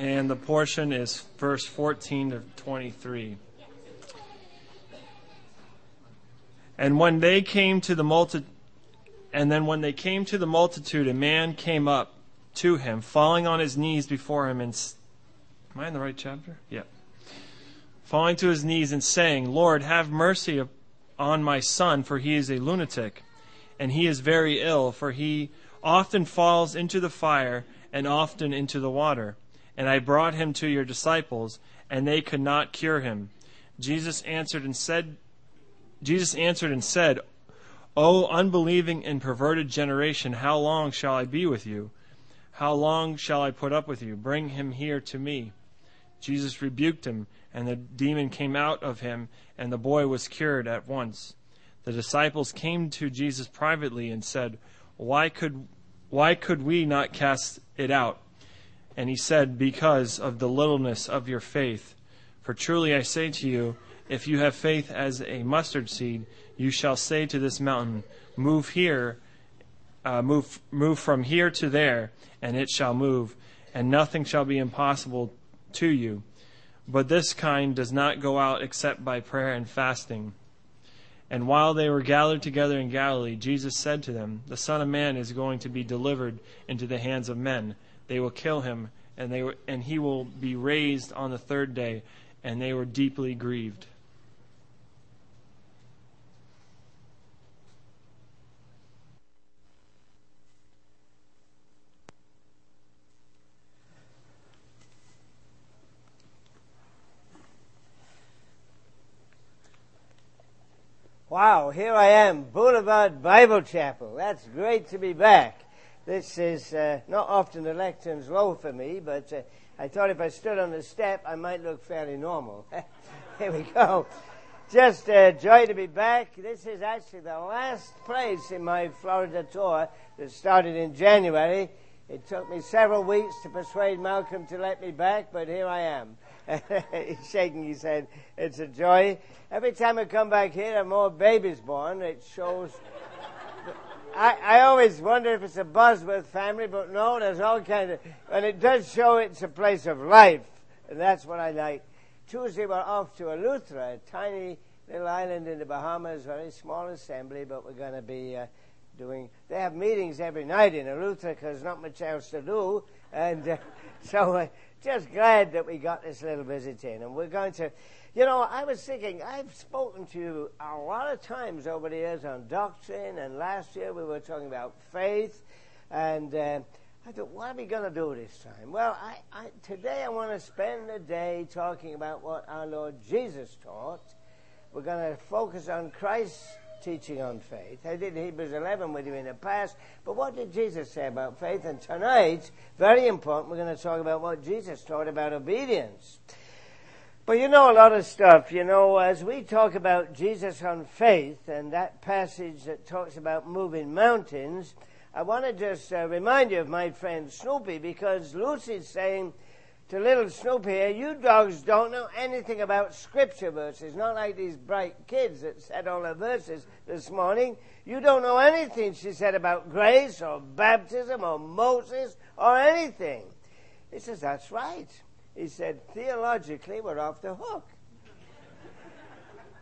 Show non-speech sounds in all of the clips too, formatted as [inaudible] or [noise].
and the portion is verse 14 to 23. And when they came to the multi- and then when they came to the multitude, a man came up to him, falling on his knees before him, and am I in the right chapter? Yeah. Falling to his knees and saying, Lord, have mercy on my son, for he is a lunatic, and he is very ill, for he often falls into the fire and often into the water. And I brought him to your disciples, and they could not cure him. Jesus answered and said, Jesus answered and said, O unbelieving and perverted generation, how long shall I be with you? How long shall I put up with you? Bring him here to me. Jesus rebuked him, and the demon came out of him, and the boy was cured at once. The disciples came to Jesus privately and said, Why could, why could we not cast it out? And he said, Because of the littleness of your faith. For truly I say to you, if you have faith as a mustard seed, you shall say to this mountain, Move here, uh, move, move from here to there, and it shall move, and nothing shall be impossible to you. But this kind does not go out except by prayer and fasting. And while they were gathered together in Galilee, Jesus said to them, The Son of Man is going to be delivered into the hands of men. They will kill him, and, they, were, and he will be raised on the third day. And they were deeply grieved. Wow, here I am, Boulevard Bible Chapel. That's great to be back. This is uh, not often the lectern's low for me, but uh, I thought if I stood on the step, I might look fairly normal. [laughs] here we go. Just a uh, joy to be back. This is actually the last place in my Florida tour that started in January. It took me several weeks to persuade Malcolm to let me back, but here I am. [laughs] He's shaking his head. It's a joy. Every time I come back here, there are more babies born. It shows. I, I always wonder if it's a Bosworth family, but no, there's all kinds of. And it does show it's a place of life, and that's what I like. Tuesday we're off to Eleuthera, a tiny little island in the Bahamas, very small assembly, but we're going to be uh, doing. They have meetings every night in Eleuthera because not much else to do, and uh, so uh, just glad that we got this little visit in. And we're going to, you know, I was thinking, I've spoken to you a lot of times over the years on doctrine, and last year we were talking about faith, and uh, I thought, what are we going to do this time? Well, I, I, today I want to spend the day talking about what our Lord Jesus taught. We're going to focus on Christ's teaching on faith. I did Hebrews 11 with you in the past, but what did Jesus say about faith? And tonight, very important, we're going to talk about what Jesus taught about obedience. But you know a lot of stuff. You know, as we talk about Jesus on faith and that passage that talks about moving mountains, I want to just uh, remind you of my friend Snoopy because Lucy's saying, to little Snoopy here, you dogs don't know anything about scripture verses, not like these bright kids that said all the verses this morning. You don't know anything, she said, about grace or baptism or Moses or anything. He says, that's right. He said, theologically, we're off the hook.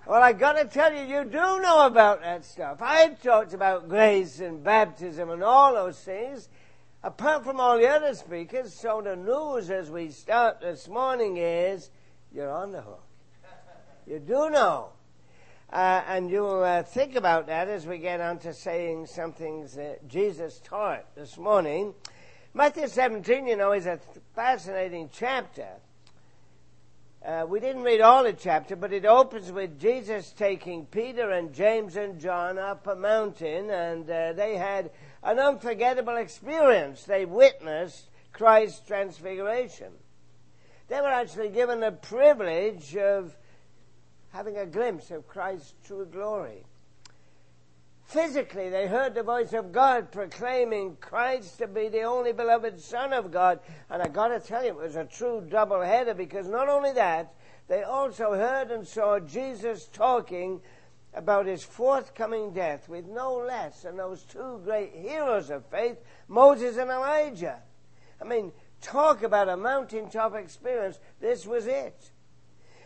well, I gotta tell you, you do know about that stuff. I've talked about grace and baptism and all those things apart from all the other speakers, so the news as we start this morning is you're on the hook. You do know. Uh, and you'll uh, think about that as we get on to saying some things that Jesus taught this morning. Matthew 17, you know, is a fascinating chapter. Uh, we didn't read all the chapter, but it opens with Jesus taking Peter and James and John up a mountain, and uh, they had an unforgettable experience. They witnessed Christ's transfiguration. They were actually given the privilege of having a glimpse of Christ's true glory. Physically, they heard the voice of God proclaiming Christ to be the only beloved Son of God. And I gotta tell you, it was a true double header because not only that, they also heard and saw Jesus talking about his forthcoming death with no less than those two great heroes of faith, Moses and Elijah. I mean, talk about a mountaintop experience, this was it.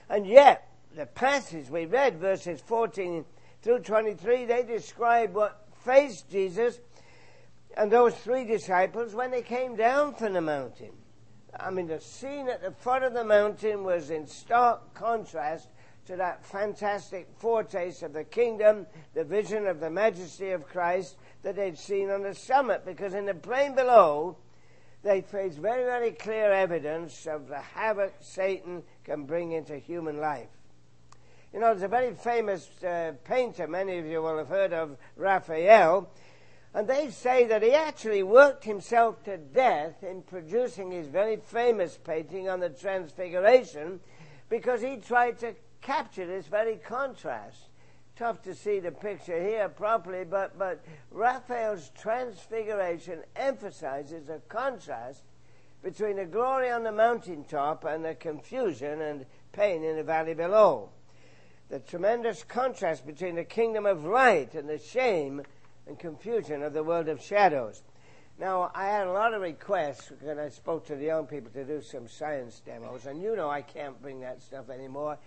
And yet, the passage we read, verses 14 through 23, they describe what faced Jesus and those three disciples when they came down from the mountain. I mean, the scene at the foot of the mountain was in stark contrast to that fantastic foretaste of the kingdom, the vision of the majesty of Christ that they'd seen on the summit, because in the plain below, they face very, very clear evidence of the havoc Satan can bring into human life. You know, there's a very famous uh, painter, many of you will have heard of, Raphael, and they say that he actually worked himself to death in producing his very famous painting on the Transfiguration because he tried to capture this very contrast. Tough to see the picture here properly, but, but Raphael's Transfiguration emphasizes a contrast between the glory on the mountaintop and the confusion and pain in the valley below. The tremendous contrast between the kingdom of light and the shame and confusion of the world of shadows. Now, I had a lot of requests when I spoke to the young people to do some science demos, and you know I can't bring that stuff anymore.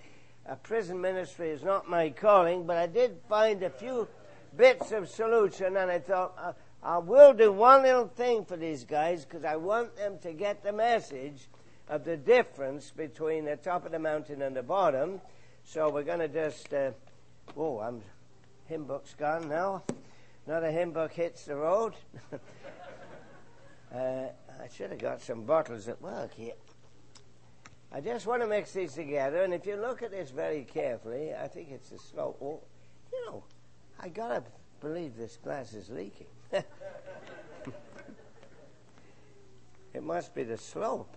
A prison ministry is not my calling, but I did find a few bits of solution, and I thought uh, I will do one little thing for these guys because I want them to get the message of the difference between the top of the mountain and the bottom. So we're going to just, uh, oh, I'm hymn book's gone now. Another hymn book hits the road. [laughs] uh, I should have got some bottles at work here. I just want to mix these together, and if you look at this very carefully, I think it's a slow. Oh, you know, I gotta believe this glass is leaking. [laughs] it must be the slope.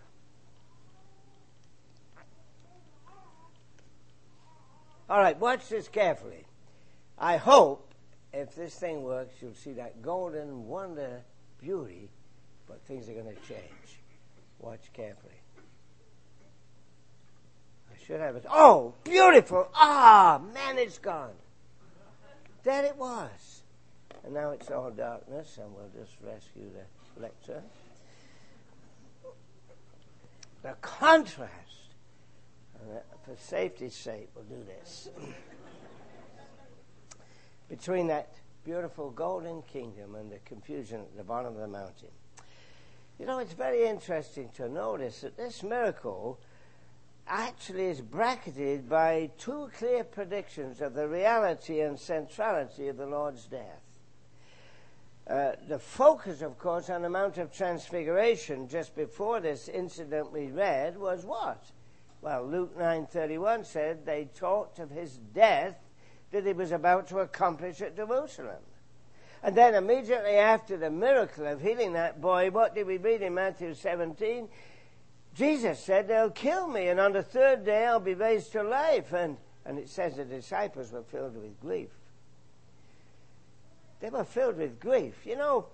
All right, watch this carefully. I hope if this thing works, you'll see that golden wonder beauty, but things are going to change. Watch carefully. Should have it. Oh, beautiful! Ah, man, it's gone. That it was. And now it's all darkness, and we'll just rescue the lecture. The contrast. For safety's sake, we'll do this [clears throat] between that beautiful golden kingdom and the confusion at the bottom of the mountain. You know, it's very interesting to notice that this miracle actually is bracketed by two clear predictions of the reality and centrality of the Lord's death. Uh, the focus, of course, on the Mount of Transfiguration just before this incident we read was what? Well, Luke 9:31 said they talked of his death that he was about to accomplish at Jerusalem. And then immediately after the miracle of healing that boy, what did we read in Matthew 17? Jesus said, They'll kill me, and on the third day I'll be raised to life. And, and it says the disciples were filled with grief. They were filled with grief. You know,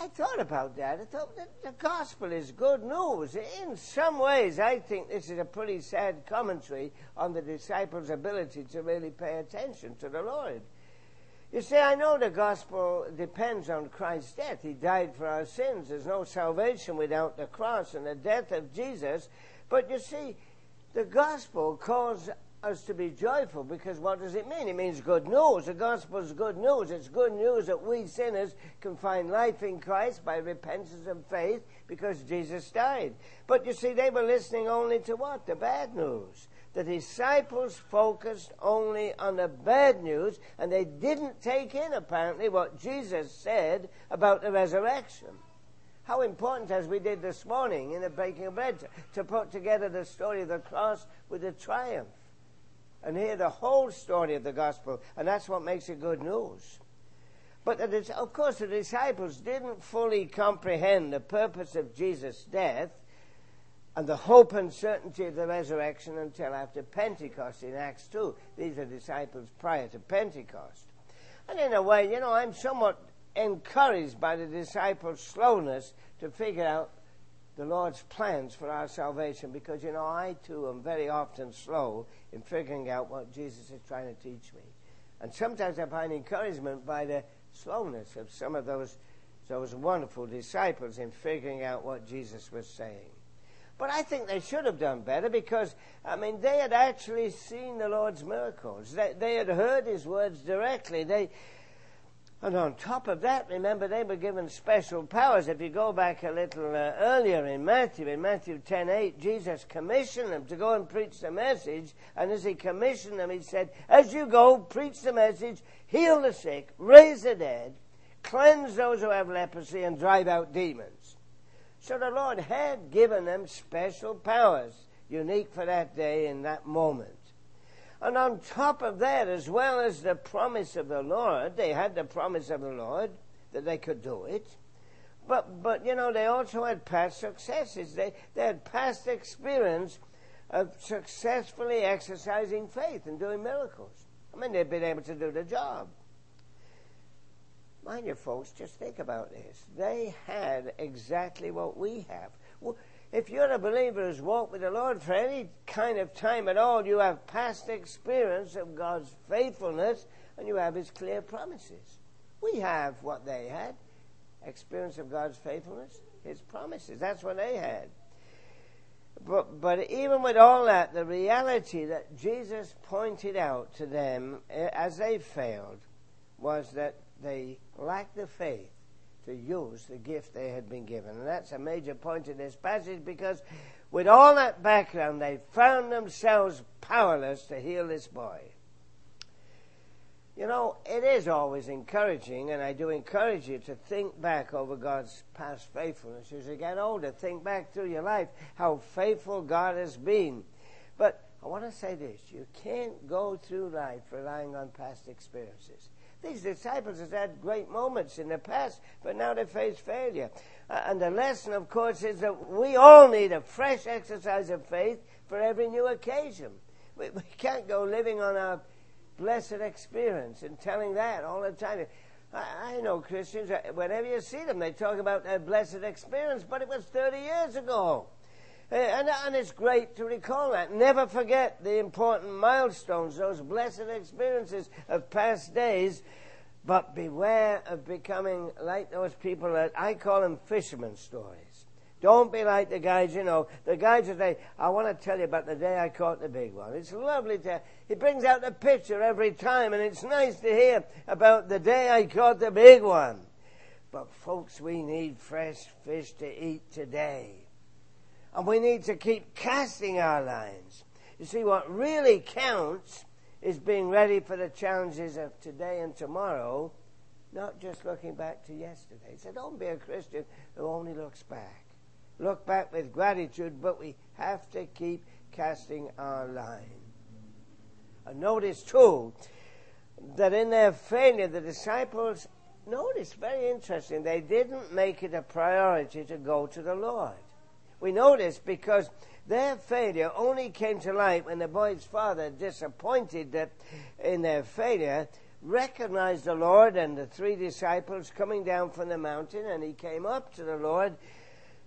I thought about that. I thought that the gospel is good news. In some ways, I think this is a pretty sad commentary on the disciples' ability to really pay attention to the Lord. You see, I know the gospel depends on Christ's death. He died for our sins. There's no salvation without the cross and the death of Jesus. But you see, the gospel calls us to be joyful because what does it mean? It means good news. The gospel is good news. It's good news that we sinners can find life in Christ by repentance and faith because Jesus died. But you see, they were listening only to what? The bad news. The disciples focused only on the bad news and they didn't take in apparently what Jesus said about the resurrection. How important, as we did this morning in the breaking of bread, to, to put together the story of the cross with the triumph and hear the whole story of the gospel, and that's what makes it good news. But of course, the disciples didn't fully comprehend the purpose of Jesus' death and the hope and certainty of the resurrection until after Pentecost in Acts 2. These are disciples prior to Pentecost. And in a way, you know, I'm somewhat encouraged by the disciples' slowness to figure out the Lord's plans for our salvation because, you know, I too am very often slow in figuring out what Jesus is trying to teach me. And sometimes I find encouragement by the slowness of some of those those wonderful disciples in figuring out what Jesus was saying. But I think they should have done better because, I mean, they had actually seen the Lord's miracles. They, they had heard his words directly. They, and on top of that, remember, they were given special powers. If you go back a little uh, earlier in Matthew, in Matthew 10 8, Jesus commissioned them to go and preach the message. And as he commissioned them, he said, As you go, preach the message, heal the sick, raise the dead, cleanse those who have leprosy, and drive out demons. So the Lord had given them special powers, unique for that day in that moment. And on top of that, as well as the promise of the Lord, they had the promise of the Lord that they could do it. But, but you know, they also had past successes. They, they had past experience of successfully exercising faith and doing miracles. I mean, they've been able to do the job. Mind you, folks, just think about this. They had exactly what we have if you're a believer who's walked with the Lord for any kind of time at all, you have past experience of God's faithfulness and you have His clear promises. We have what they had experience of God's faithfulness, His promises. That's what they had. But, but even with all that, the reality that Jesus pointed out to them eh, as they failed was that they lacked the faith to use the gift they had been given. And that's a major point in this passage because with all that background, they found themselves powerless to heal this boy. You know, it is always encouraging, and I do encourage you to think back over God's past faithfulness as you get older. Think back through your life how faithful God has been. But I want to say this you can't go through life relying on past experiences. These disciples have had great moments in the past, but now they face failure. Uh, and the lesson, of course, is that we all need a fresh exercise of faith for every new occasion. We, we can't go living on our blessed experience and telling that all the time. I, I know Christians, uh, whenever you see them, they talk about their blessed experience, but it was 30 years ago. Uh, and, and, it's great to recall that. Never forget the important milestones, those blessed experiences of past days, but beware of becoming like those people that I call them fisherman stories. Don't be like the guys, you know, the guys say, I want to tell you about the day I caught the big one. It's lovely to, he brings out the picture every time, and it's nice to hear about the day I caught the big one. But folks, we need fresh fish to eat today. And we need to keep casting our lines. You see, what really counts is being ready for the challenges of today and tomorrow, not just looking back to yesterday. So don't be a Christian who only looks back. Look back with gratitude, but we have to keep casting our line. And notice too that in their failure, the disciples notice very interesting, they didn't make it a priority to go to the Lord. We know this because their failure only came to light when the boy's father, disappointed that in their failure, recognized the Lord and the three disciples coming down from the mountain, and he came up to the Lord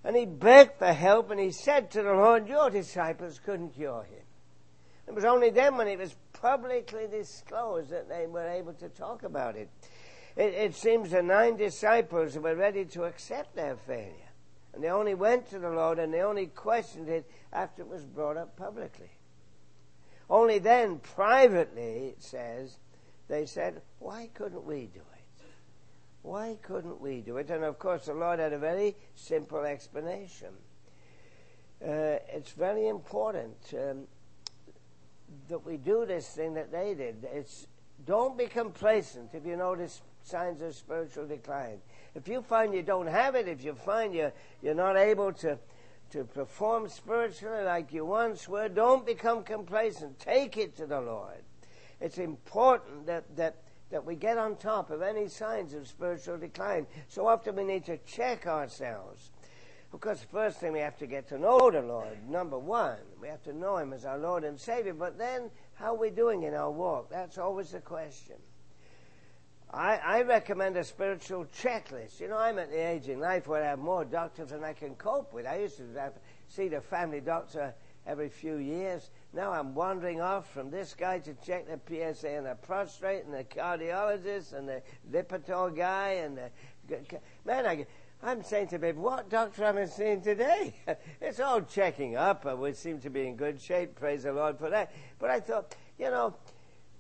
and he begged for help, and he said to the Lord, Your disciples couldn't cure him. It was only then when it was publicly disclosed that they were able to talk about it. It, it seems the nine disciples were ready to accept their failure. And they only went to the Lord and they only questioned it after it was brought up publicly. Only then, privately, it says, they said, Why couldn't we do it? Why couldn't we do it? And of course, the Lord had a very simple explanation. Uh, it's very important um, that we do this thing that they did. It's don't be complacent if you notice signs of spiritual decline. If you find you don't have it, if you find you're, you're not able to, to perform spiritually like you once were, don't become complacent. Take it to the Lord. It's important that, that, that we get on top of any signs of spiritual decline. So often we need to check ourselves. Because the first thing we have to get to know the Lord. Number one, we have to know Him as our Lord and Savior. But then, how are we doing in our walk? That's always the question. I, I recommend a spiritual checklist. You know, I'm at the age in life where I have more doctors than I can cope with. I used to have, see the family doctor every few years. Now I'm wandering off from this guy to check the PSA and the prostate and the cardiologist and the Lipitor guy and the Man, I, I'm saying to babe, what doctor am I seeing today? [laughs] it's all checking up. we seem to be in good shape. Praise the Lord for that. But I thought, you know,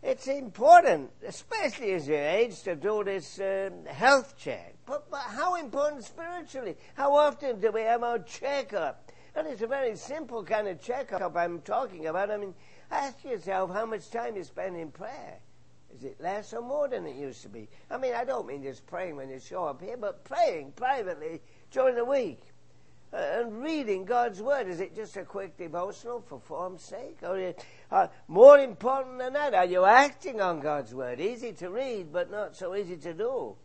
it's important, especially as you age, to do this um, health check. But, but how important spiritually? How often do we have our checkup? And it's a very simple kind of checkup I'm talking about. I mean, ask yourself how much time you spend in prayer. Is it less or more than it used to be? I mean, I don't mean just praying when you show up here, but praying privately during the week. And reading God's Word. Is it just a quick devotional for form's sake? Or uh, more important than that, are you acting on God's Word? Easy to read, but not so easy to do.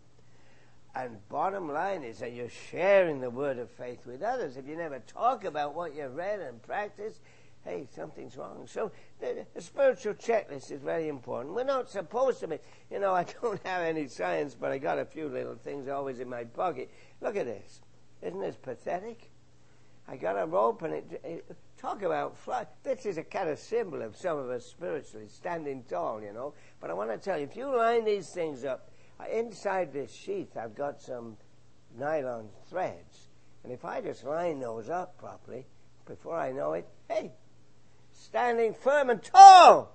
And bottom line is that you're sharing the word of faith with others. If you never talk about what you've read and practiced, hey, something's wrong. So the, the, spiritual checklist is very important. We're not supposed to be, you know, [laughs] I don't have any science, but I got a few little things always in my pocket. Look at this. Isn't this pathetic? I got a rope and it, it talk about fly. This is a kind of symbol of some of us spiritually, standing tall, you know. But I want to tell you, if you line these things up, uh, inside this sheath, I've got some nylon threads. And if I just line those up properly, before I know it, hey, standing firm and tall.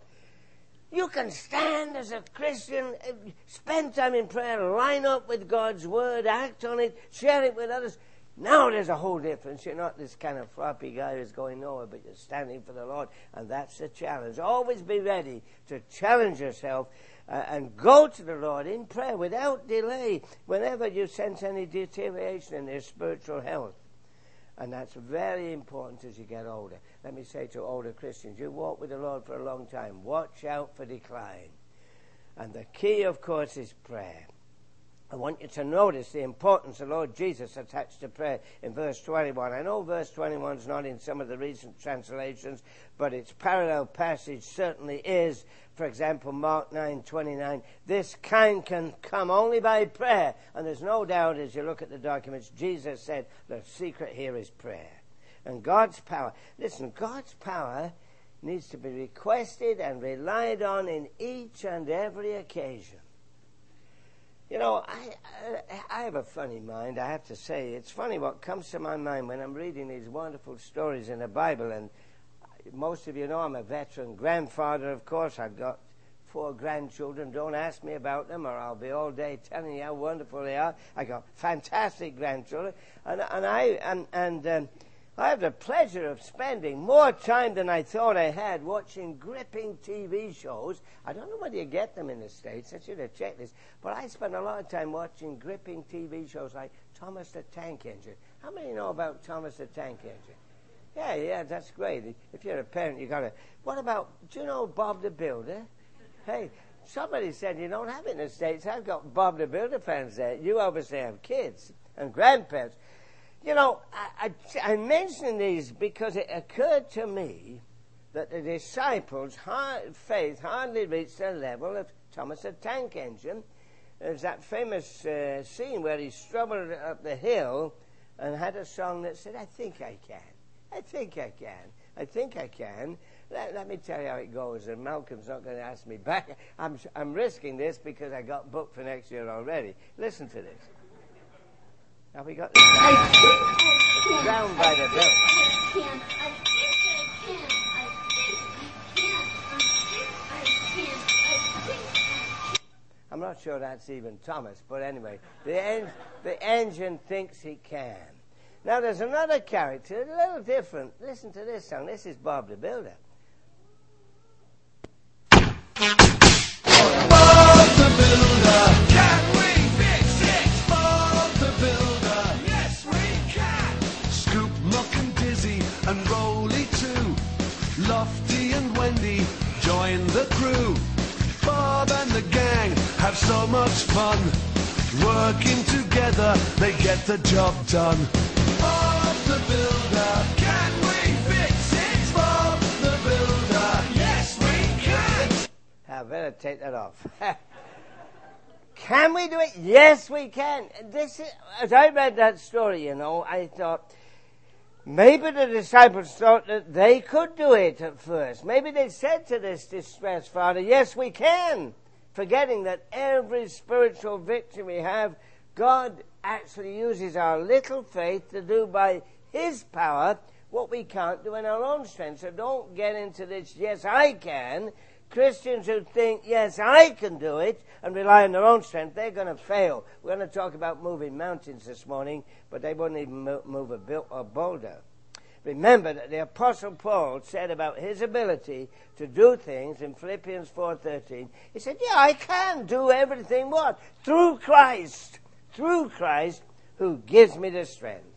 You can stand as a Christian, uh, spend time in prayer, line up with God's Word, act on it, share it with others. Now there's a whole difference. You're not this kind of floppy guy who's going nowhere, but you're standing for the Lord. And that's the challenge. Always be ready to challenge yourself uh, and go to the Lord in prayer without delay whenever you sense any deterioration in your spiritual health. And that's very important as you get older. Let me say to older Christians, you walk with the Lord for a long time. Watch out for decline. And the key, of course, is prayer. I want you to notice the importance of Lord Jesus attached to prayer in verse 21. I know verse 21 is not in some of the recent translations, but its parallel passage certainly is. For example, Mark 9:29. This kind can come only by prayer, and there's no doubt as you look at the documents, Jesus said the secret here is prayer. And God's power. Listen, God's power needs to be requested and relied on in each and every occasion. You know, I, I, I have a funny mind, I have to say. It's funny what comes to my mind when I'm reading these wonderful stories in the Bible. And most of you know I'm a veteran grandfather, of course. I've got four grandchildren. Don't ask me about them, or I'll be all day telling you how wonderful they are. I got fantastic grandchildren, and and I and and um, I have the pleasure of spending more time than I thought I had watching gripping TV shows. I don't know whether you get them in the States. I should have checked this. But I spend a lot of time watching gripping TV shows like Thomas the Tank Engine. How many know about Thomas the Tank Engine? Yeah, yeah, that's great. If you're a parent, you gotta. What about, do you know Bob the Builder? Hey, somebody said you don't have it in the States. I've got Bob the Builder fans there. You obviously have kids and grandparents. You know, I, I, I mention these because it occurred to me that the disciples' faith hardly reached the level of Thomas the Tank Engine. There's that famous uh, scene where he struggled up the hill and had a song that said, I think I can. I think I can. I think I can. Let, let me tell you how it goes, and Malcolm's not going to ask me back. [laughs] I'm, I'm risking this because I got booked for next year already. Listen to this. Have we got this down by the belt? I'm not sure that's even Thomas, but anyway, the, en- the engine thinks he can. Now there's another character, a little different. Listen to this song. This is Bob the Builder. Join the crew. Bob and the gang have so much fun. Working together, they get the job done. Bob the Builder, can we fix it? Bob the Builder, yes we can. I better take that off. [laughs] can we do it? Yes, we can. This is, as I read that story, you know, I thought, Maybe the disciples thought that they could do it at first. Maybe they said to this distressed father, Yes, we can, forgetting that every spiritual victory we have God actually uses our little faith to do by His power what we can't do in our own strength. So don't get into this, yes, I can. Christians who think, yes, I can do it and rely on their own strength, they're going to fail. We're going to talk about moving mountains this morning, but they wouldn't even move a, a boulder. Remember that the apostle Paul said about his ability to do things in Philippians 4:13. He said, "Yeah, I can do everything what? Through Christ. Through Christ who gives me the strength."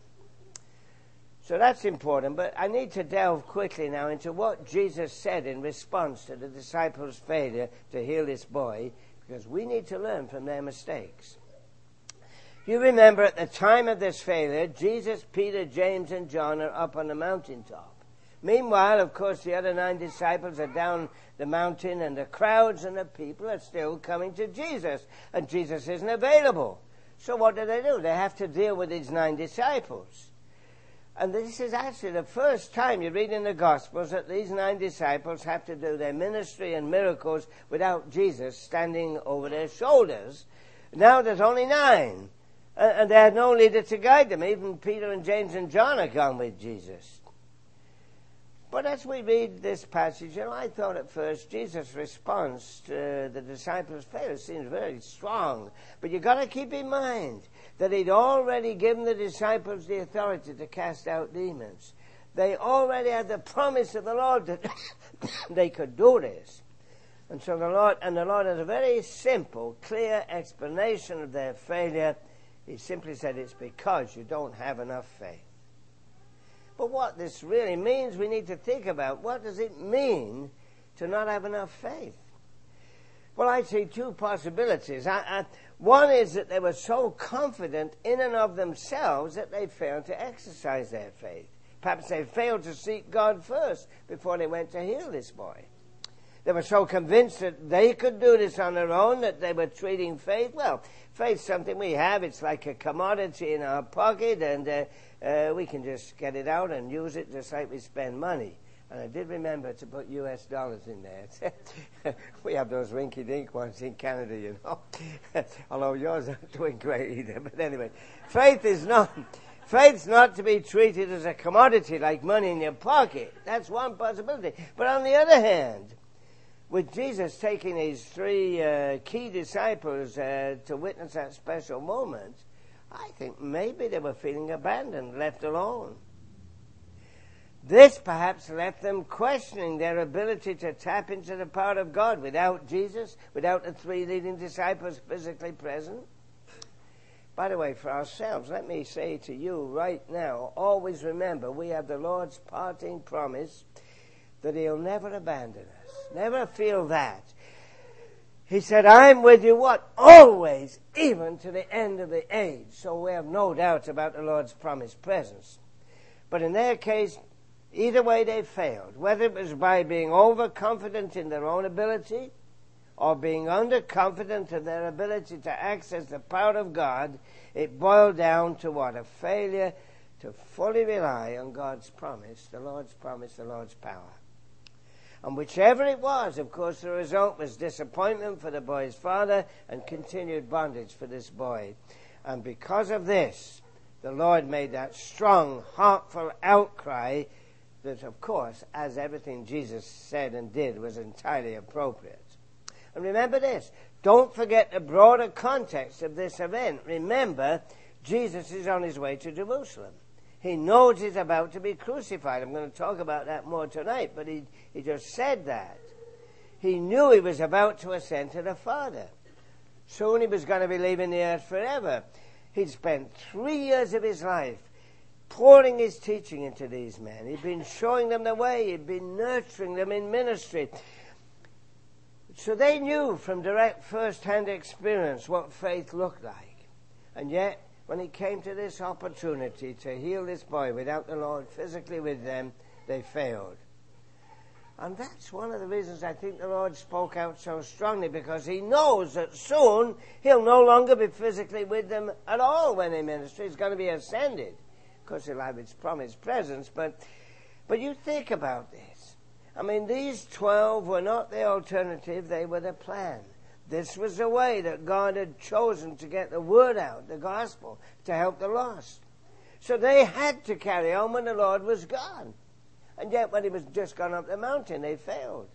So that's important, but I need to delve quickly now into what Jesus said in response to the disciples' failure to heal this boy because we need to learn from their mistakes. You remember at the time of this failure, Jesus, Peter, James, and John are up on the mountaintop. Meanwhile, of course, the other nine disciples are down the mountain, and the crowds and the people are still coming to Jesus, and Jesus isn't available. So what do they do? They have to deal with these nine disciples. And this is actually the first time you read in the Gospels that these nine disciples have to do their ministry and miracles without Jesus standing over their shoulders. Now there's only nine and they had no leader to guide them. Even Peter and James and John are gone with Jesus. But as we read this passage, you know, I thought at first Jesus' response to the disciples' failure seems very strong. But you've got to keep in mind that he'd already given the disciples the authority to cast out demons. They already had the promise of the Lord that [coughs] they could do this. And so the Lord, and the Lord has a very simple, clear explanation of their failure he simply said it's because you don't have enough faith. But what this really means, we need to think about. What does it mean to not have enough faith? Well, I see two possibilities. I, I, one is that they were so confident in and of themselves that they failed to exercise their faith. Perhaps they failed to seek God first before they went to heal this boy. They were so convinced that they could do this on their own that they were treating faith, well, faith's something we have. It's like a commodity in our pocket and uh, uh, we can just get it out and use it just like we spend money. And I did remember to put US dollars in there. [laughs] we have those rinky dink ones in Canada, you know. [laughs] Although yours aren't doing great either. But anyway, faith is not, faith's not to be treated as a commodity like money in your pocket. That's one possibility. But on the other hand, with Jesus taking his three uh, key disciples uh, to witness that special moment, I think maybe they were feeling abandoned, left alone. This perhaps left them questioning their ability to tap into the power of God without Jesus, without the three leading disciples physically present. By the way, for ourselves, let me say to you right now, always remember we have the Lord's parting promise that He'll never abandon us. Never feel that. He said, I'm with you what? Always, even to the end of the age. So we have no doubt about the Lord's promised presence. But in their case, either way they failed. Whether it was by being overconfident in their own ability or being underconfident in their ability to access the power of God, it boiled down to what? A failure to fully rely on God's promise, the Lord's promise, the Lord's power. And whichever it was, of course, the result was disappointment for the boy's father and continued bondage for this boy. And because of this, the Lord made that strong, heartful outcry that, of course, as everything Jesus said and did was entirely appropriate. And remember this don't forget the broader context of this event. Remember, Jesus is on his way to Jerusalem. He knows he's about to be crucified. I'm going to talk about that more tonight, but he, he just said that. He knew he was about to ascend to the Father. Soon he was going to be leaving the earth forever. He'd spent three years of his life pouring his teaching into these men. He'd been showing them the way. He'd been nurturing them in ministry. So they knew from direct first-hand experience what faith looked like. And yet, when it came to this opportunity to heal this boy without the Lord physically with them, they failed. And that's one of the reasons I think the Lord spoke out so strongly because he knows that soon he'll no longer be physically with them at all when they minister. He's going to be ascended. Course, he'll have his promised presence, but, but you think about this. I mean, these 12 were not the alternative, they were the plan. This was the way that God had chosen to get the word out, the gospel, to help the lost. So they had to carry on when the Lord was gone. And yet, when he was just gone up the mountain, they failed.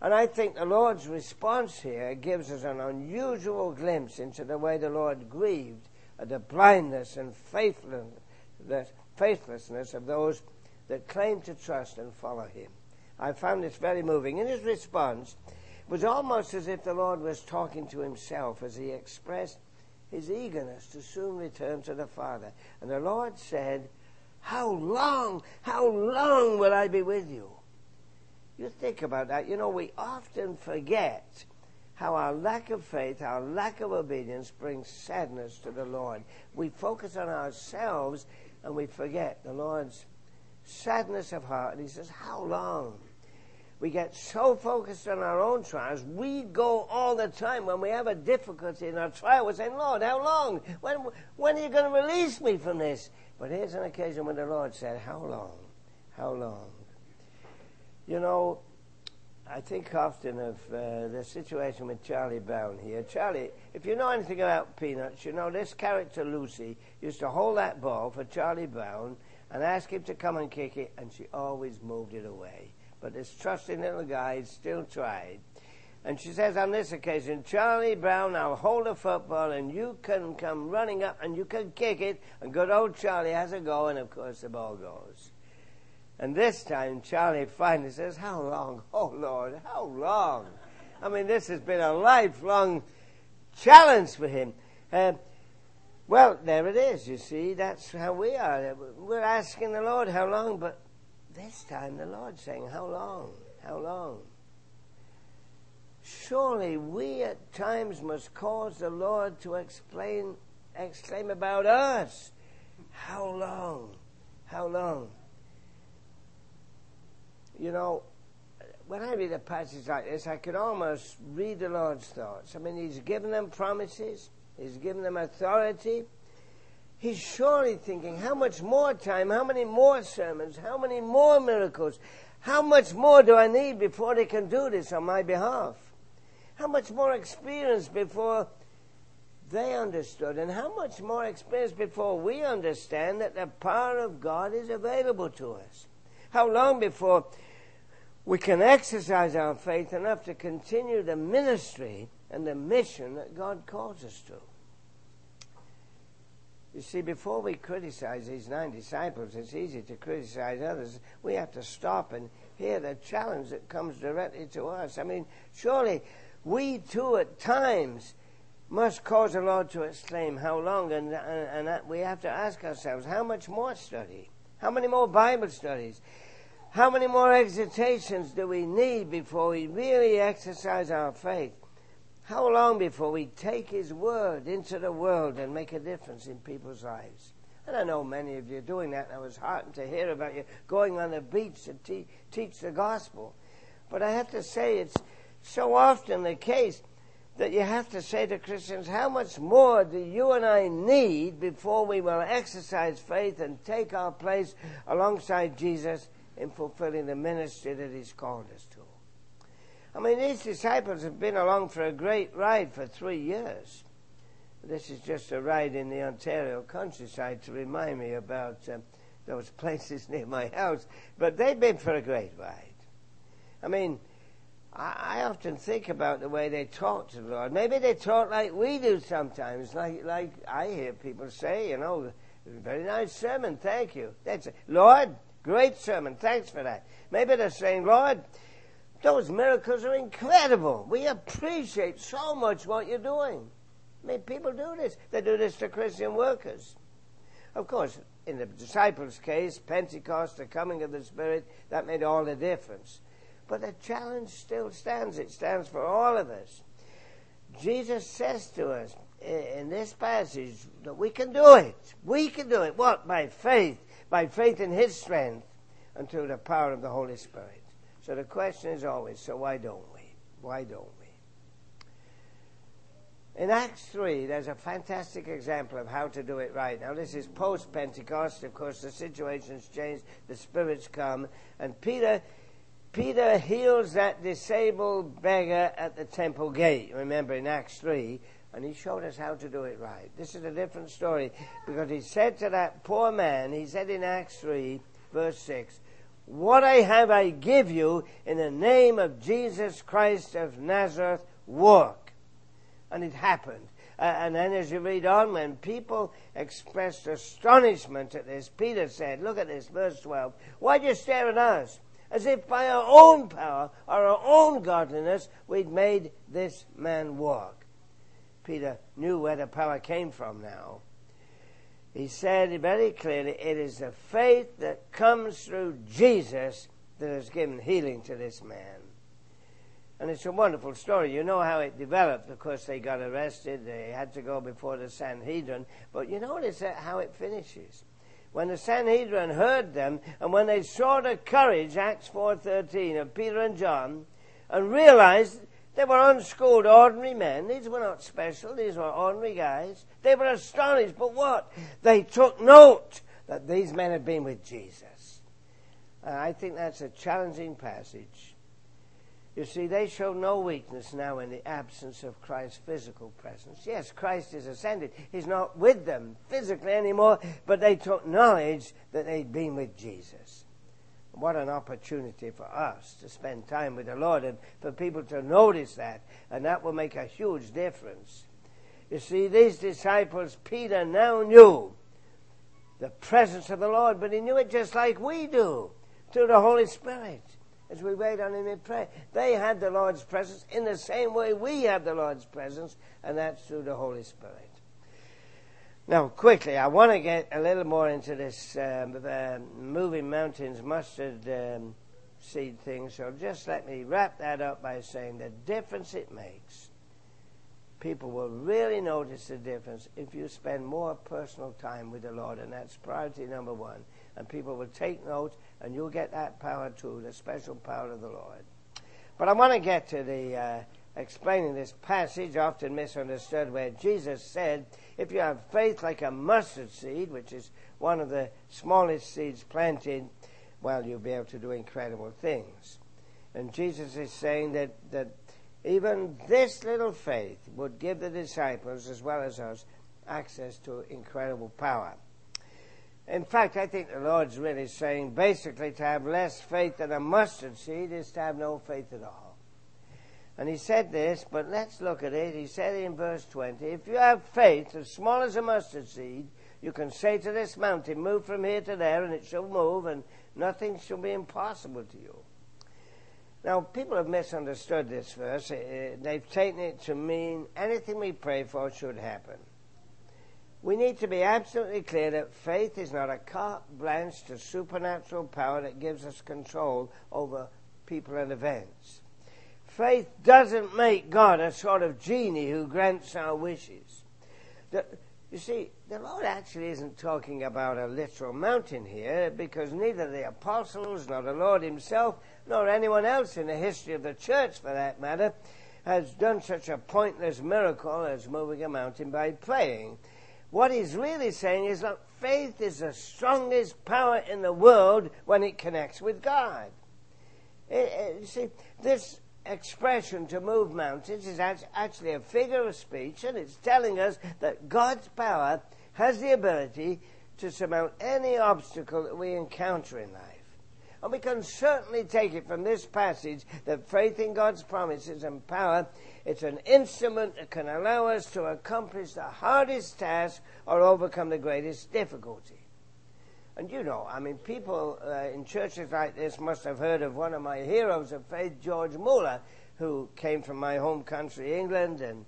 And I think the Lord's response here gives us an unusual glimpse into the way the Lord grieved at the blindness and faithlessness of those that claim to trust and follow him. I found this very moving. In his response, it was almost as if the Lord was talking to himself as he expressed his eagerness to soon return to the Father. And the Lord said, How long, how long will I be with you? You think about that. You know, we often forget how our lack of faith, our lack of obedience brings sadness to the Lord. We focus on ourselves and we forget the Lord's sadness of heart. And He says, How long? We get so focused on our own trials. We go all the time when we have a difficulty in our trial. We're saying, Lord, how long? When, when are you going to release me from this? But here's an occasion when the Lord said, How long? How long? You know, I think often of uh, the situation with Charlie Brown here. Charlie, if you know anything about Peanuts, you know this character Lucy used to hold that ball for Charlie Brown and ask him to come and kick it, and she always moved it away. But this trusting little guy still tried. And she says on this occasion, Charlie Brown, I'll hold a football and you can come running up and you can kick it. And good old Charlie has a go, and of course the ball goes. And this time, Charlie finally says, How long? Oh, Lord, how long? I mean, this has been a lifelong challenge for him. Uh, well, there it is, you see. That's how we are. We're asking the Lord how long, but this time the Lord's saying, How long? How long? Surely we at times must cause the Lord to explain, exclaim about us. How long? How long? you know, when I read a passage like this, I could almost read the Lord's thoughts. I mean, He's given them promises, He's given them authority. He's surely thinking, how much more time, how many more sermons, how many more miracles, how much more do I need before they can do this on my behalf? How much more experience before they understood, and how much more experience before we understand that the power of God is available to us? How long before we can exercise our faith enough to continue the ministry and the mission that God calls us to. You see, before we criticize these nine disciples, it's easy to criticize others. We have to stop and hear the challenge that comes directly to us. I mean, surely we too at times must cause the Lord to exclaim, How long? And, and, and we have to ask ourselves, How much more study? How many more Bible studies? How many more exhortations do we need before we really exercise our faith? How long before we take His Word into the world and make a difference in people's lives? And I know many of you are doing that, and I was heartened to hear about you going on the beach to te- teach the gospel. But I have to say, it's so often the case that you have to say to Christians, how much more do you and I need before we will exercise faith and take our place alongside Jesus in fulfilling the ministry that He's called us to. I mean, these disciples have been along for a great ride for three years. This is just a ride in the Ontario countryside to remind me about um, those [laughs] places near my house. But they've been for a great ride. I mean, I, I often think about the way they talk to the Lord. Maybe they talk like we do sometimes, like like I hear people say, you know, very nice sermon, thank you. That's. Lord, Great sermon. Thanks for that. Maybe they're saying, Lord, those miracles are incredible. We appreciate so much what you're doing. I mean, people do this. They do this to Christian workers. Of course, in the disciples' case, Pentecost, the coming of the Spirit, that made all the difference. But the challenge still stands. It stands for all of us. Jesus says to us in this passage that we can do it. We can do it. What? By faith by faith in His strength and through the power of the Holy Spirit. So the question is always, so why don't we? Why don't we? In Acts 3, there's a fantastic example of how to do it right. Now, this is post Pentecost. Of course, the situation's changed, the Spirit's come, and Peter Peter heals that disabled beggar at the temple gate. Remember in Acts 3, and he showed us how to do it right. This is a different story because he said to that poor man, he said in Acts 3, verse 6, What I have I give you in the name of Jesus Christ of Nazareth, work. And it happened. Uh, and then as you read on, when people expressed astonishment at this, Peter said, Look at this, verse 12, Why do you stare at us? As if by our own power or our own godliness we'd made this man walk. Peter knew where the power came from now. He said very clearly, it is the faith that comes through Jesus that has given healing to this man. And it's a wonderful story. You know how it developed. Of course, they got arrested. They had to go before the Sanhedrin. But you notice how it finishes. When the Sanhedrin heard them, and when they saw the courage, Acts 4.13, of Peter and John, and realized they were unschooled, ordinary men. These were not special. These were ordinary guys. They were astonished. But what? They took note that these men had been with Jesus. And I think that's a challenging passage. You see, they show no weakness now in the absence of Christ's physical presence. Yes, Christ is ascended. He's not with them physically anymore, but they took knowledge that they'd been with Jesus. What an opportunity for us to spend time with the Lord and for people to notice that, and that will make a huge difference. You see, these disciples, Peter now knew the presence of the Lord, but he knew it just like we do through the Holy Spirit as we wait on him in prayer. They had the Lord's presence in the same way we have the Lord's presence, and that's through the Holy Spirit. Now, quickly, I want to get a little more into this um, uh, moving mountains mustard um, seed thing, so just let me wrap that up by saying the difference it makes. People will really notice the difference if you spend more personal time with the Lord, and that's priority number one. And people will take note, and you'll get that power too, the special power of the Lord. But I want to get to the uh, explaining this passage, often misunderstood, where Jesus said, If you have faith like a mustard seed, which is one of the smallest seeds planted, well, you'll be able to do incredible things. And Jesus is saying that, that even this little faith would give the disciples, as well as us, access to incredible power. In fact, I think the Lord's really saying basically to have less faith than a mustard seed is to have no faith at all. And he said this, but let's look at it. He said in verse 20, If you have faith as small as a mustard seed, you can say to this mountain, Move from here to there, and it shall move, and nothing shall be impossible to you. Now, people have misunderstood this verse. Uh, they've taken it to mean anything we pray for should happen. We need to be absolutely clear that faith is not a carte blanche to supernatural power that gives us control over people and events. Faith doesn't make God a sort of genie who grants our wishes. The, you see, the Lord actually isn't talking about a literal mountain here because neither the apostles nor the Lord himself nor anyone else in the history of the church for that matter has done such a pointless miracle as moving a mountain by praying. What he's really saying is that faith is the strongest power in the world when it connects with God. It, it, you see, this expression to move mountains is actually a figure of speech, and it's telling us that God's power has the ability to surmount any obstacle that we encounter in life. And we can certainly take it from this passage that faith in God's promises and power, it's an instrument that can allow us to accomplish the hardest task or overcome the greatest difficulty. And you know, I mean, people uh, in churches like this must have heard of one of my heroes of faith, George Muller, who came from my home country, England, and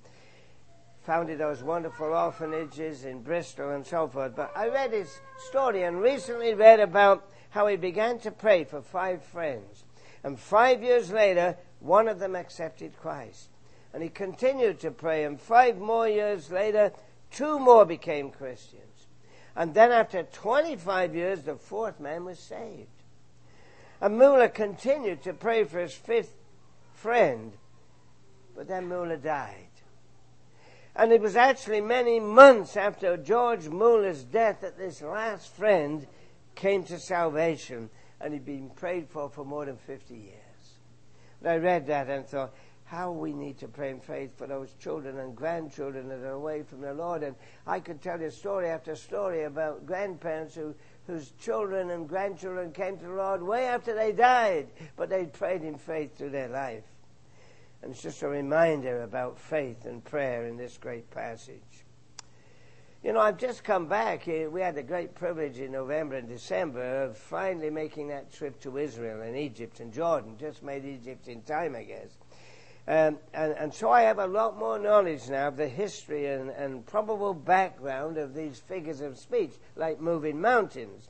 founded those wonderful orphanages in Bristol and so forth. But I read his story and recently read about how he began to pray for five friends. And five years later, one of them accepted Christ. And he continued to pray, and five more years later, two more became Christians. And then after 25 years, the fourth man was saved. And Muller continued to pray for his fifth friend, but then Muller died. And it was actually many months after George Muller's death that this last friend came to salvation, and he'd been prayed for for more than 50 years. But I read that and thought, how we need to pray in faith for those children and grandchildren that are away from the Lord. And I could tell you story after story about grandparents who, whose children and grandchildren came to the Lord way after they died, but they prayed in faith through their life. And it's just a reminder about faith and prayer in this great passage. You know, I've just come back. We had the great privilege in November and December of finally making that trip to Israel and Egypt and Jordan. Just made Egypt in time, I guess. Um, and, and, so I have a lot more knowledge now of the history and, and, probable background of these figures of speech, like moving mountains.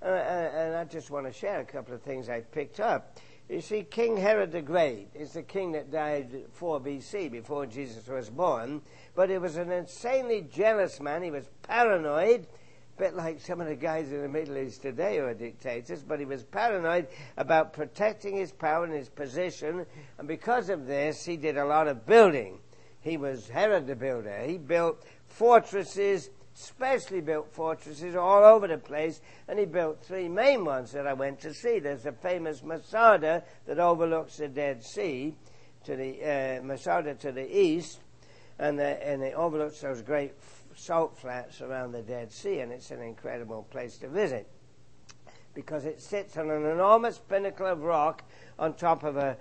Uh, and I just want to share a couple of things I've picked up. You see, King Herod the Great is the king that died 4 BC, before Jesus was born. But he was an insanely jealous man. He was paranoid, bit like some of the guys in the Middle East today who are dictators. But he was paranoid about protecting his power and his position. And because of this, he did a lot of building. He was Herod the Builder. He built fortresses specially built fortresses all over the place, and he built three main ones that I went to see. There's the famous Masada that overlooks the Dead Sea, to the uh, Masada to the east, and, the, and it overlooks those great salt flats around the Dead Sea, and it's an incredible place to visit because it sits on an enormous pinnacle of rock on top of a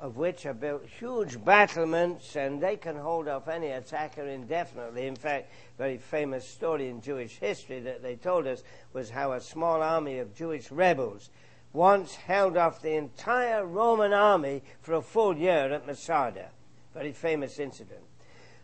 of which are built huge battlements and they can hold off any attacker indefinitely. In fact, a very famous story in Jewish history that they told us was how a small army of Jewish rebels once held off the entire Roman army for a full year at Masada. Very famous incident.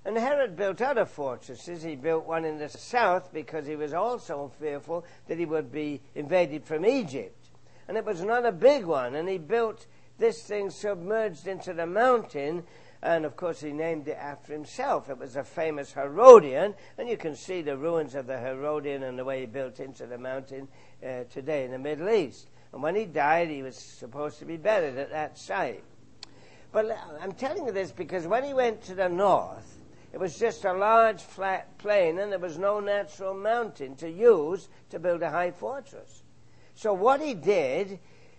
And Herod built other fortresses. He built one in the south because he was also fearful that he would be invaded from Egypt. And it was not a big one. And he built this thing submerged into the mountain. And of course, he named it after himself. It was a famous Herodian, and you can see the ruins of the Herodian and the way he built into the mountain uh, today in the Middle East. And when he died, he was supposed to be buried at that site. But I'm telling you this because when he went to the north, it was just a large flat plain, and there was no natural mountain to use to build a high fortress. So what he did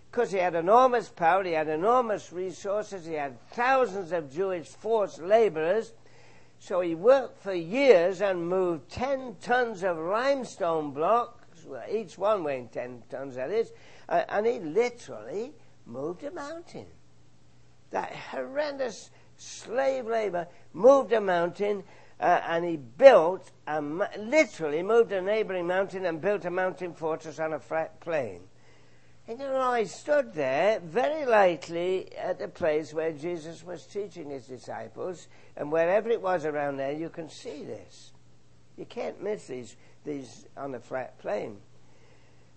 because he had enormous power, he had enormous resources, he had thousands of Jewish forced laborers. So he worked for years and moved 10 tons of limestone blocks, each one weighing 10 tons, that is, uh, and he literally moved a mountain. That horrendous slave labor moved a mountain uh, and he built, a, literally moved a neighboring mountain and built a mountain fortress on a flat plain. And you know, I stood there very lightly at the place where Jesus was teaching his disciples, and wherever it was around there, you can see this. You can't miss these, these on a flat plain.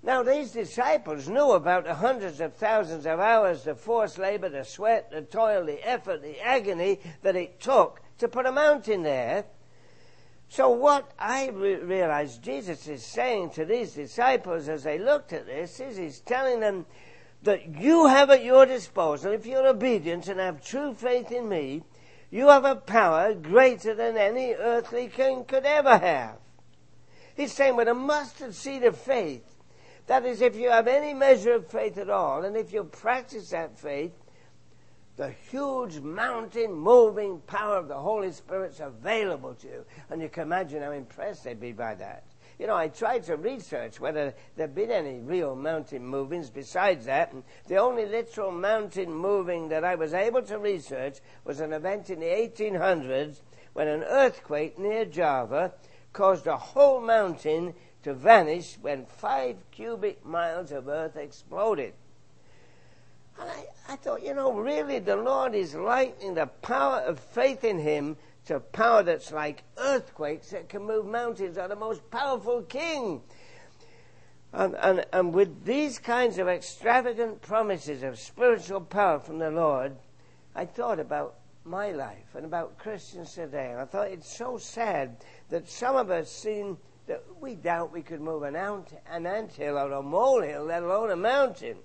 Now, these disciples knew about the hundreds of thousands of hours, the forced labor, the sweat, the toil, the effort, the agony that it took to put a mountain there so, what I re- realized Jesus is saying to these disciples as they looked at this is He's telling them that you have at your disposal, if you're obedient and have true faith in me, you have a power greater than any earthly king could ever have. He's saying with a mustard seed of faith, that is, if you have any measure of faith at all, and if you practice that faith, the huge mountain moving power of the Holy Spirit's available to you. And you can imagine how impressed they'd be by that. You know, I tried to research whether there'd been any real mountain movings besides that, and the only literal mountain moving that I was able to research was an event in the 1800s when an earthquake near Java caused a whole mountain to vanish when five cubic miles of earth exploded. And I, I thought, you know, really the Lord is likening the power of faith in Him to power that's like earthquakes that can move mountains are the most powerful king. And, and, and with these kinds of extravagant promises of spiritual power from the Lord, I thought about my life and about Christians today. And I thought it's so sad that some of us seem that we doubt we could move an ant, an ant hill or a molehill, let alone a mountain.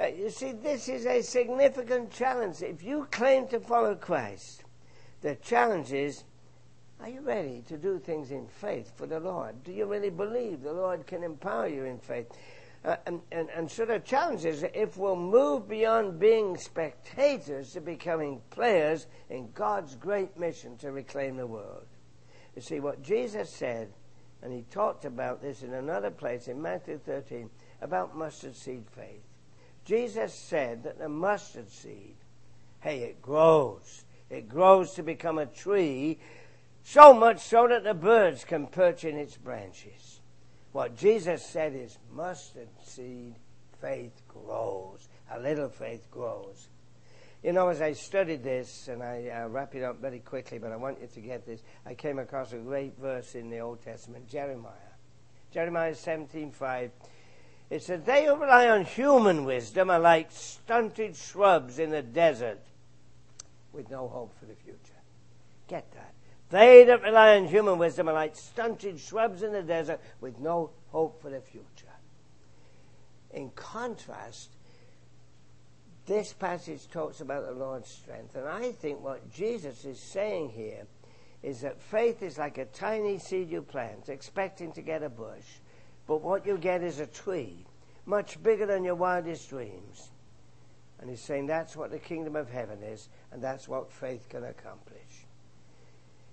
Uh, you see, this is a significant challenge. If you claim to follow Christ, the challenge is are you ready to do things in faith for the Lord? Do you really believe the Lord can empower you in faith? Uh, and, and, and so the challenge is if we'll move beyond being spectators to becoming players in God's great mission to reclaim the world. You see, what Jesus said, and he talked about this in another place in Matthew 13, about mustard seed faith. Jesus said that the mustard seed, hey, it grows. It grows to become a tree, so much so that the birds can perch in its branches. What Jesus said is mustard seed faith grows. A little faith grows. You know, as I studied this, and I uh, wrap it up very quickly, but I want you to get this. I came across a great verse in the Old Testament, Jeremiah. Jeremiah 17:5. It says, They who rely on human wisdom are like stunted shrubs in the desert with no hope for the future. Get that. They that rely on human wisdom are like stunted shrubs in the desert with no hope for the future. In contrast, this passage talks about the Lord's strength. And I think what Jesus is saying here is that faith is like a tiny seed you plant, expecting to get a bush. But what you get is a tree, much bigger than your wildest dreams. And he's saying that's what the kingdom of heaven is, and that's what faith can accomplish.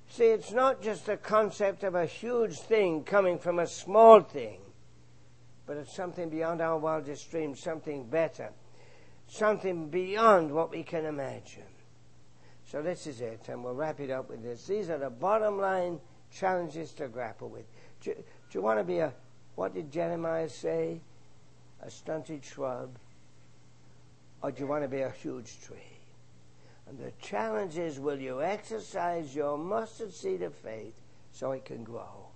See, it's not just a concept of a huge thing coming from a small thing, but it's something beyond our wildest dreams, something better, something beyond what we can imagine. So this is it, and we'll wrap it up with this. These are the bottom line challenges to grapple with. Do, do you want to be a, what did Jeremiah say? A stunted shrub? Or do you want to be a huge tree? And the challenge is will you exercise your mustard seed of faith so it can grow?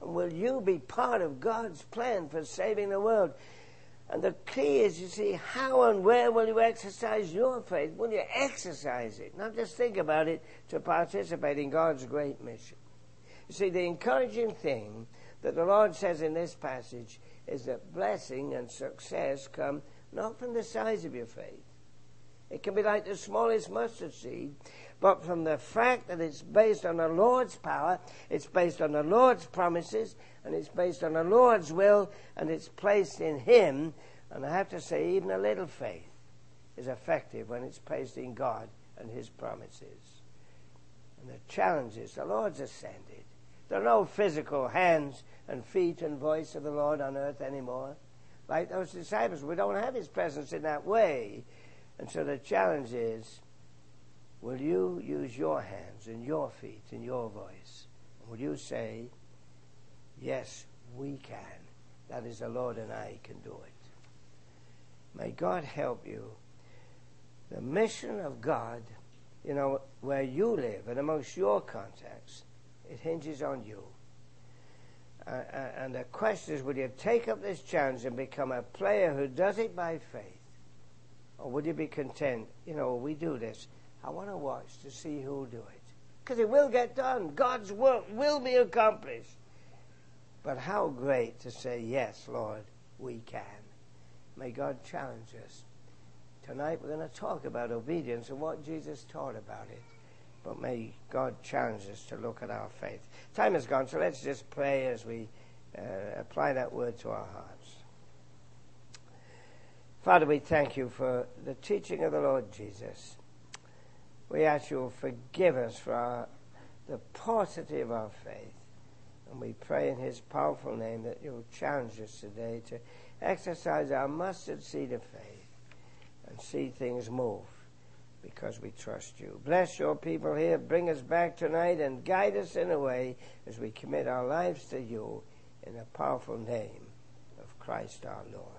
And will you be part of God's plan for saving the world? And the key is, you see, how and where will you exercise your faith? Will you exercise it? Not just think about it to participate in God's great mission. You see, the encouraging thing that the Lord says in this passage is that blessing and success come not from the size of your faith, it can be like the smallest mustard seed, but from the fact that it's based on the Lord's power, it's based on the Lord's promises, and it's based on the Lord's will, and it's placed in Him. And I have to say, even a little faith is effective when it's placed in God and His promises. And the challenge is the Lord's ascended. There are no physical hands and feet and voice of the Lord on earth anymore. Like those disciples, we don't have His presence in that way. And so the challenge is will you use your hands and your feet and your voice? Will you say, Yes, we can? That is the Lord and I can do it. May God help you. The mission of God, you know, where you live and amongst your contacts, it hinges on you. Uh, and the question is, will you take up this challenge and become a player who does it by faith? Or would you be content? You know, we do this. I want to watch to see who'll do it. Because it will get done. God's work will be accomplished. But how great to say, Yes, Lord, we can. May God challenge us. Tonight we're going to talk about obedience and what Jesus taught about it. But may God challenge us to look at our faith. Time is gone, so let's just pray as we uh, apply that word to our hearts. Father, we thank you for the teaching of the Lord Jesus. We ask you to forgive us for our, the paucity of our faith. And we pray in his powerful name that you'll challenge us today to exercise our mustard seed of faith and see things move because we trust you. Bless your people here. Bring us back tonight and guide us in a way as we commit our lives to you in the powerful name of Christ our Lord.